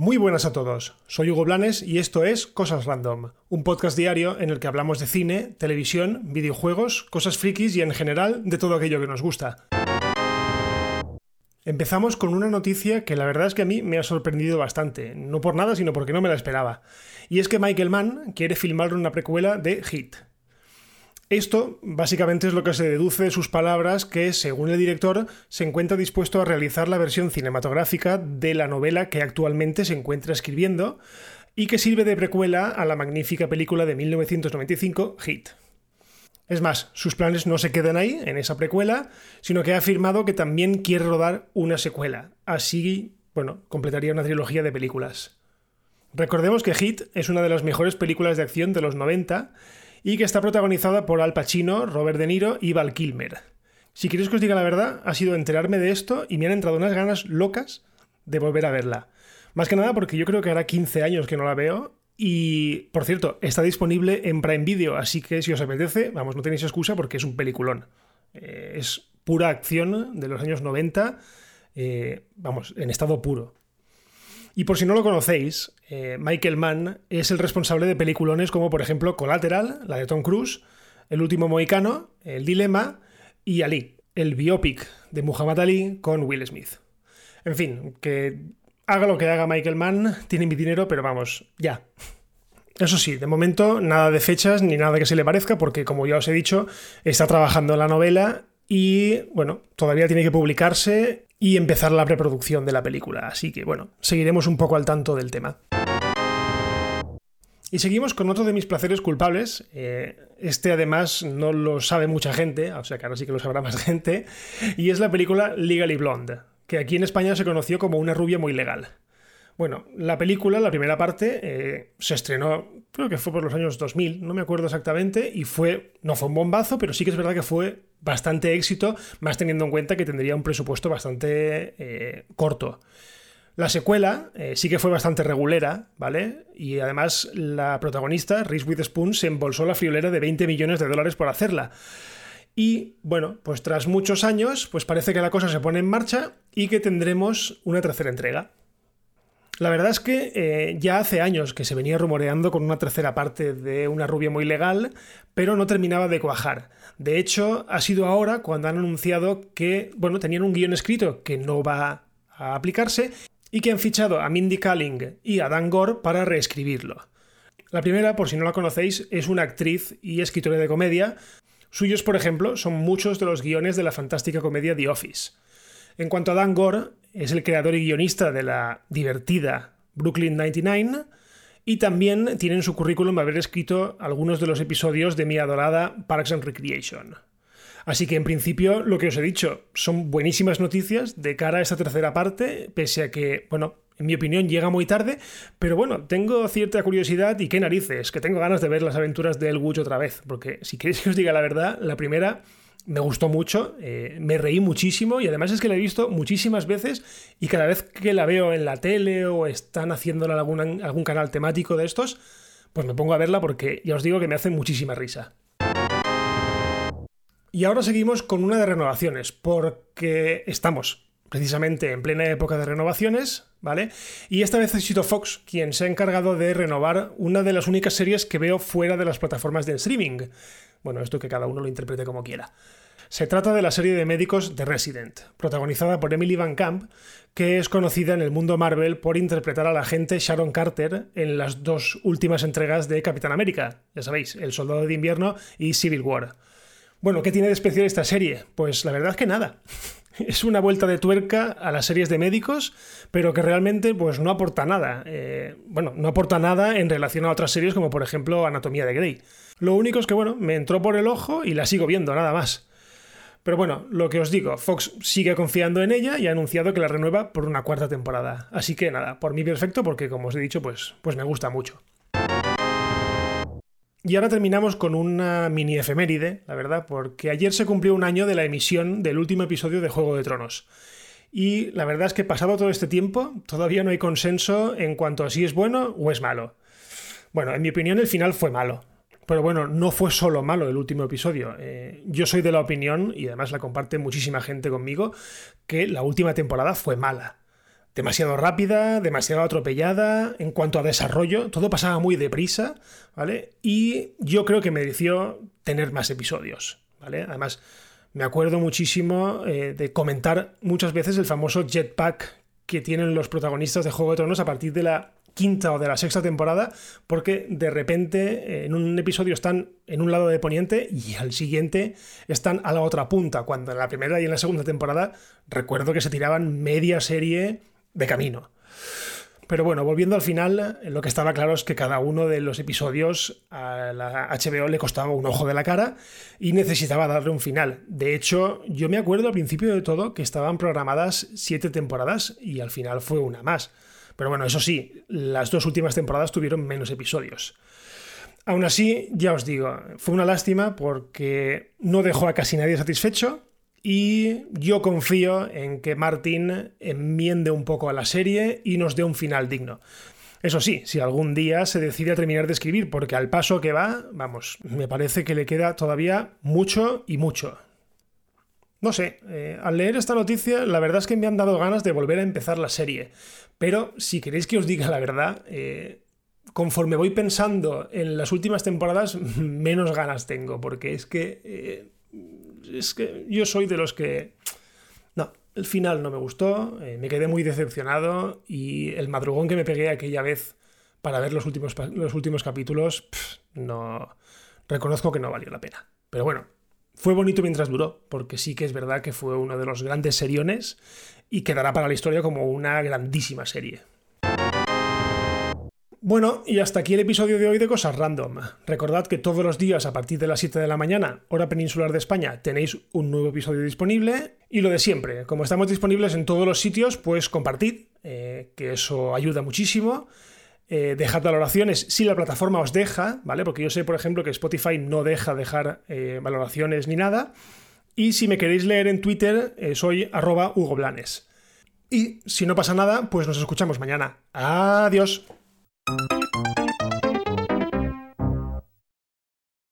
Muy buenas a todos, soy Hugo Blanes y esto es Cosas Random, un podcast diario en el que hablamos de cine, televisión, videojuegos, cosas frikis y en general de todo aquello que nos gusta. Empezamos con una noticia que la verdad es que a mí me ha sorprendido bastante, no por nada, sino porque no me la esperaba. Y es que Michael Mann quiere filmar una precuela de Hit, esto básicamente es lo que se deduce de sus palabras que, según el director, se encuentra dispuesto a realizar la versión cinematográfica de la novela que actualmente se encuentra escribiendo y que sirve de precuela a la magnífica película de 1995 Hit. Es más, sus planes no se quedan ahí, en esa precuela, sino que ha afirmado que también quiere rodar una secuela. Así, bueno, completaría una trilogía de películas. Recordemos que Hit es una de las mejores películas de acción de los 90 y que está protagonizada por Al Pacino, Robert De Niro y Val Kilmer. Si queréis que os diga la verdad, ha sido enterarme de esto y me han entrado unas ganas locas de volver a verla. Más que nada porque yo creo que hará 15 años que no la veo y, por cierto, está disponible en Prime Video, así que si os apetece, vamos, no tenéis excusa porque es un peliculón. Eh, es pura acción de los años 90, eh, vamos, en estado puro. Y por si no lo conocéis, eh, Michael Mann es el responsable de peliculones como por ejemplo Collateral, la de Tom Cruise, El último mohicano, El dilema y Ali, el biopic de Muhammad Ali con Will Smith. En fin, que haga lo que haga Michael Mann, tiene mi dinero, pero vamos, ya. Eso sí, de momento nada de fechas ni nada que se le parezca, porque como ya os he dicho, está trabajando en la novela y, bueno, todavía tiene que publicarse y empezar la preproducción de la película. Así que bueno, seguiremos un poco al tanto del tema. Y seguimos con otro de mis placeres culpables. Eh, este además no lo sabe mucha gente, o sea que ahora sí que lo sabrá más gente. Y es la película Legally Blonde, que aquí en España se conoció como Una rubia muy legal. Bueno, la película, la primera parte, eh, se estrenó, creo que fue por los años 2000, no me acuerdo exactamente, y fue, no fue un bombazo, pero sí que es verdad que fue bastante éxito, más teniendo en cuenta que tendría un presupuesto bastante eh, corto. La secuela eh, sí que fue bastante regulera, ¿vale? Y además la protagonista, Reese Witherspoon, se embolsó la friolera de 20 millones de dólares por hacerla. Y bueno, pues tras muchos años, pues parece que la cosa se pone en marcha y que tendremos una tercera entrega. La verdad es que eh, ya hace años que se venía rumoreando con una tercera parte de Una rubia muy legal, pero no terminaba de cuajar. De hecho, ha sido ahora cuando han anunciado que, bueno, tenían un guion escrito que no va a aplicarse y que han fichado a Mindy Kaling y a Dan Gore para reescribirlo. La primera, por si no la conocéis, es una actriz y escritora de comedia. Suyos, por ejemplo, son muchos de los guiones de la fantástica comedia The Office. En cuanto a Dan Gore, es el creador y guionista de la divertida Brooklyn 99 y también tiene en su currículum haber escrito algunos de los episodios de mi adorada Parks and Recreation. Así que en principio lo que os he dicho son buenísimas noticias de cara a esta tercera parte, pese a que, bueno, en mi opinión llega muy tarde, pero bueno, tengo cierta curiosidad y qué narices, que tengo ganas de ver las aventuras de El otra vez, porque si queréis que os diga la verdad, la primera me gustó mucho, eh, me reí muchísimo y además es que la he visto muchísimas veces y cada vez que la veo en la tele o están haciéndola en algún, algún canal temático de estos, pues me pongo a verla porque ya os digo que me hace muchísima risa. Y ahora seguimos con una de renovaciones, porque estamos precisamente en plena época de renovaciones, ¿vale? Y esta vez ha sido Fox quien se ha encargado de renovar una de las únicas series que veo fuera de las plataformas de streaming. Bueno, esto que cada uno lo interprete como quiera. Se trata de la serie de médicos The Resident, protagonizada por Emily Van Camp, que es conocida en el mundo Marvel por interpretar a la agente Sharon Carter en las dos últimas entregas de Capitán América, ya sabéis, El Soldado de Invierno y Civil War. Bueno, ¿qué tiene de especial esta serie? Pues la verdad es que nada. Es una vuelta de tuerca a las series de médicos, pero que realmente pues, no aporta nada. Eh, bueno, no aporta nada en relación a otras series como por ejemplo Anatomía de Grey. Lo único es que, bueno, me entró por el ojo y la sigo viendo, nada más. Pero bueno, lo que os digo, Fox sigue confiando en ella y ha anunciado que la renueva por una cuarta temporada. Así que nada, por mí perfecto porque como os he dicho, pues, pues me gusta mucho. Y ahora terminamos con una mini efeméride, la verdad, porque ayer se cumplió un año de la emisión del último episodio de Juego de Tronos. Y la verdad es que pasado todo este tiempo, todavía no hay consenso en cuanto a si es bueno o es malo. Bueno, en mi opinión el final fue malo Pero bueno, no fue solo malo el último episodio. Eh, yo soy de la opinión, y además la comparte muchísima gente conmigo, que la última temporada fue mala. Demasiado rápida, demasiado atropellada, en cuanto a desarrollo, todo pasaba muy deprisa, ¿vale? Y yo creo que mereció tener más episodios, ¿vale? Además, me acuerdo muchísimo eh, de comentar muchas veces el famoso jetpack que tienen los protagonistas de Juego de Tronos a partir de la quinta o de la sexta temporada, porque de repente eh, en un episodio están en un lado de Poniente y al siguiente están a la otra punta, cuando en la primera y en la segunda temporada recuerdo que se tiraban media serie de camino. Pero bueno, volviendo al final, lo que estaba claro es que cada uno de los episodios a la HBO le costaba un ojo de la cara y necesitaba darle un final. De hecho, yo me acuerdo al principio de todo que estaban programadas siete temporadas y al final fue una más. Pero bueno, eso sí, las dos últimas temporadas tuvieron menos episodios. Aún así, ya os digo, fue una lástima porque no dejó a casi nadie satisfecho y yo confío en que Martin enmiende un poco a la serie y nos dé un final digno. Eso sí, si algún día se decide a terminar de escribir, porque al paso que va, vamos, me parece que le queda todavía mucho y mucho. No sé, eh, al leer esta noticia, la verdad es que me han dado ganas de volver a empezar la serie. Pero si queréis que os diga la verdad, eh, conforme voy pensando en las últimas temporadas, menos ganas tengo, porque es que. Eh, es que yo soy de los que. No, el final no me gustó, me quedé muy decepcionado y el madrugón que me pegué aquella vez para ver los últimos, los últimos capítulos, no. Reconozco que no valió la pena. Pero bueno, fue bonito mientras duró, porque sí que es verdad que fue uno de los grandes seriones y quedará para la historia como una grandísima serie. Bueno, y hasta aquí el episodio de hoy de Cosas Random. Recordad que todos los días a partir de las 7 de la mañana, hora peninsular de España, tenéis un nuevo episodio disponible. Y lo de siempre, como estamos disponibles en todos los sitios, pues compartid, eh, que eso ayuda muchísimo. Eh, dejad valoraciones si la plataforma os deja, ¿vale? Porque yo sé, por ejemplo, que Spotify no deja dejar eh, valoraciones ni nada. Y si me queréis leer en Twitter, soy arroba. Y si no pasa nada, pues nos escuchamos mañana. Adiós.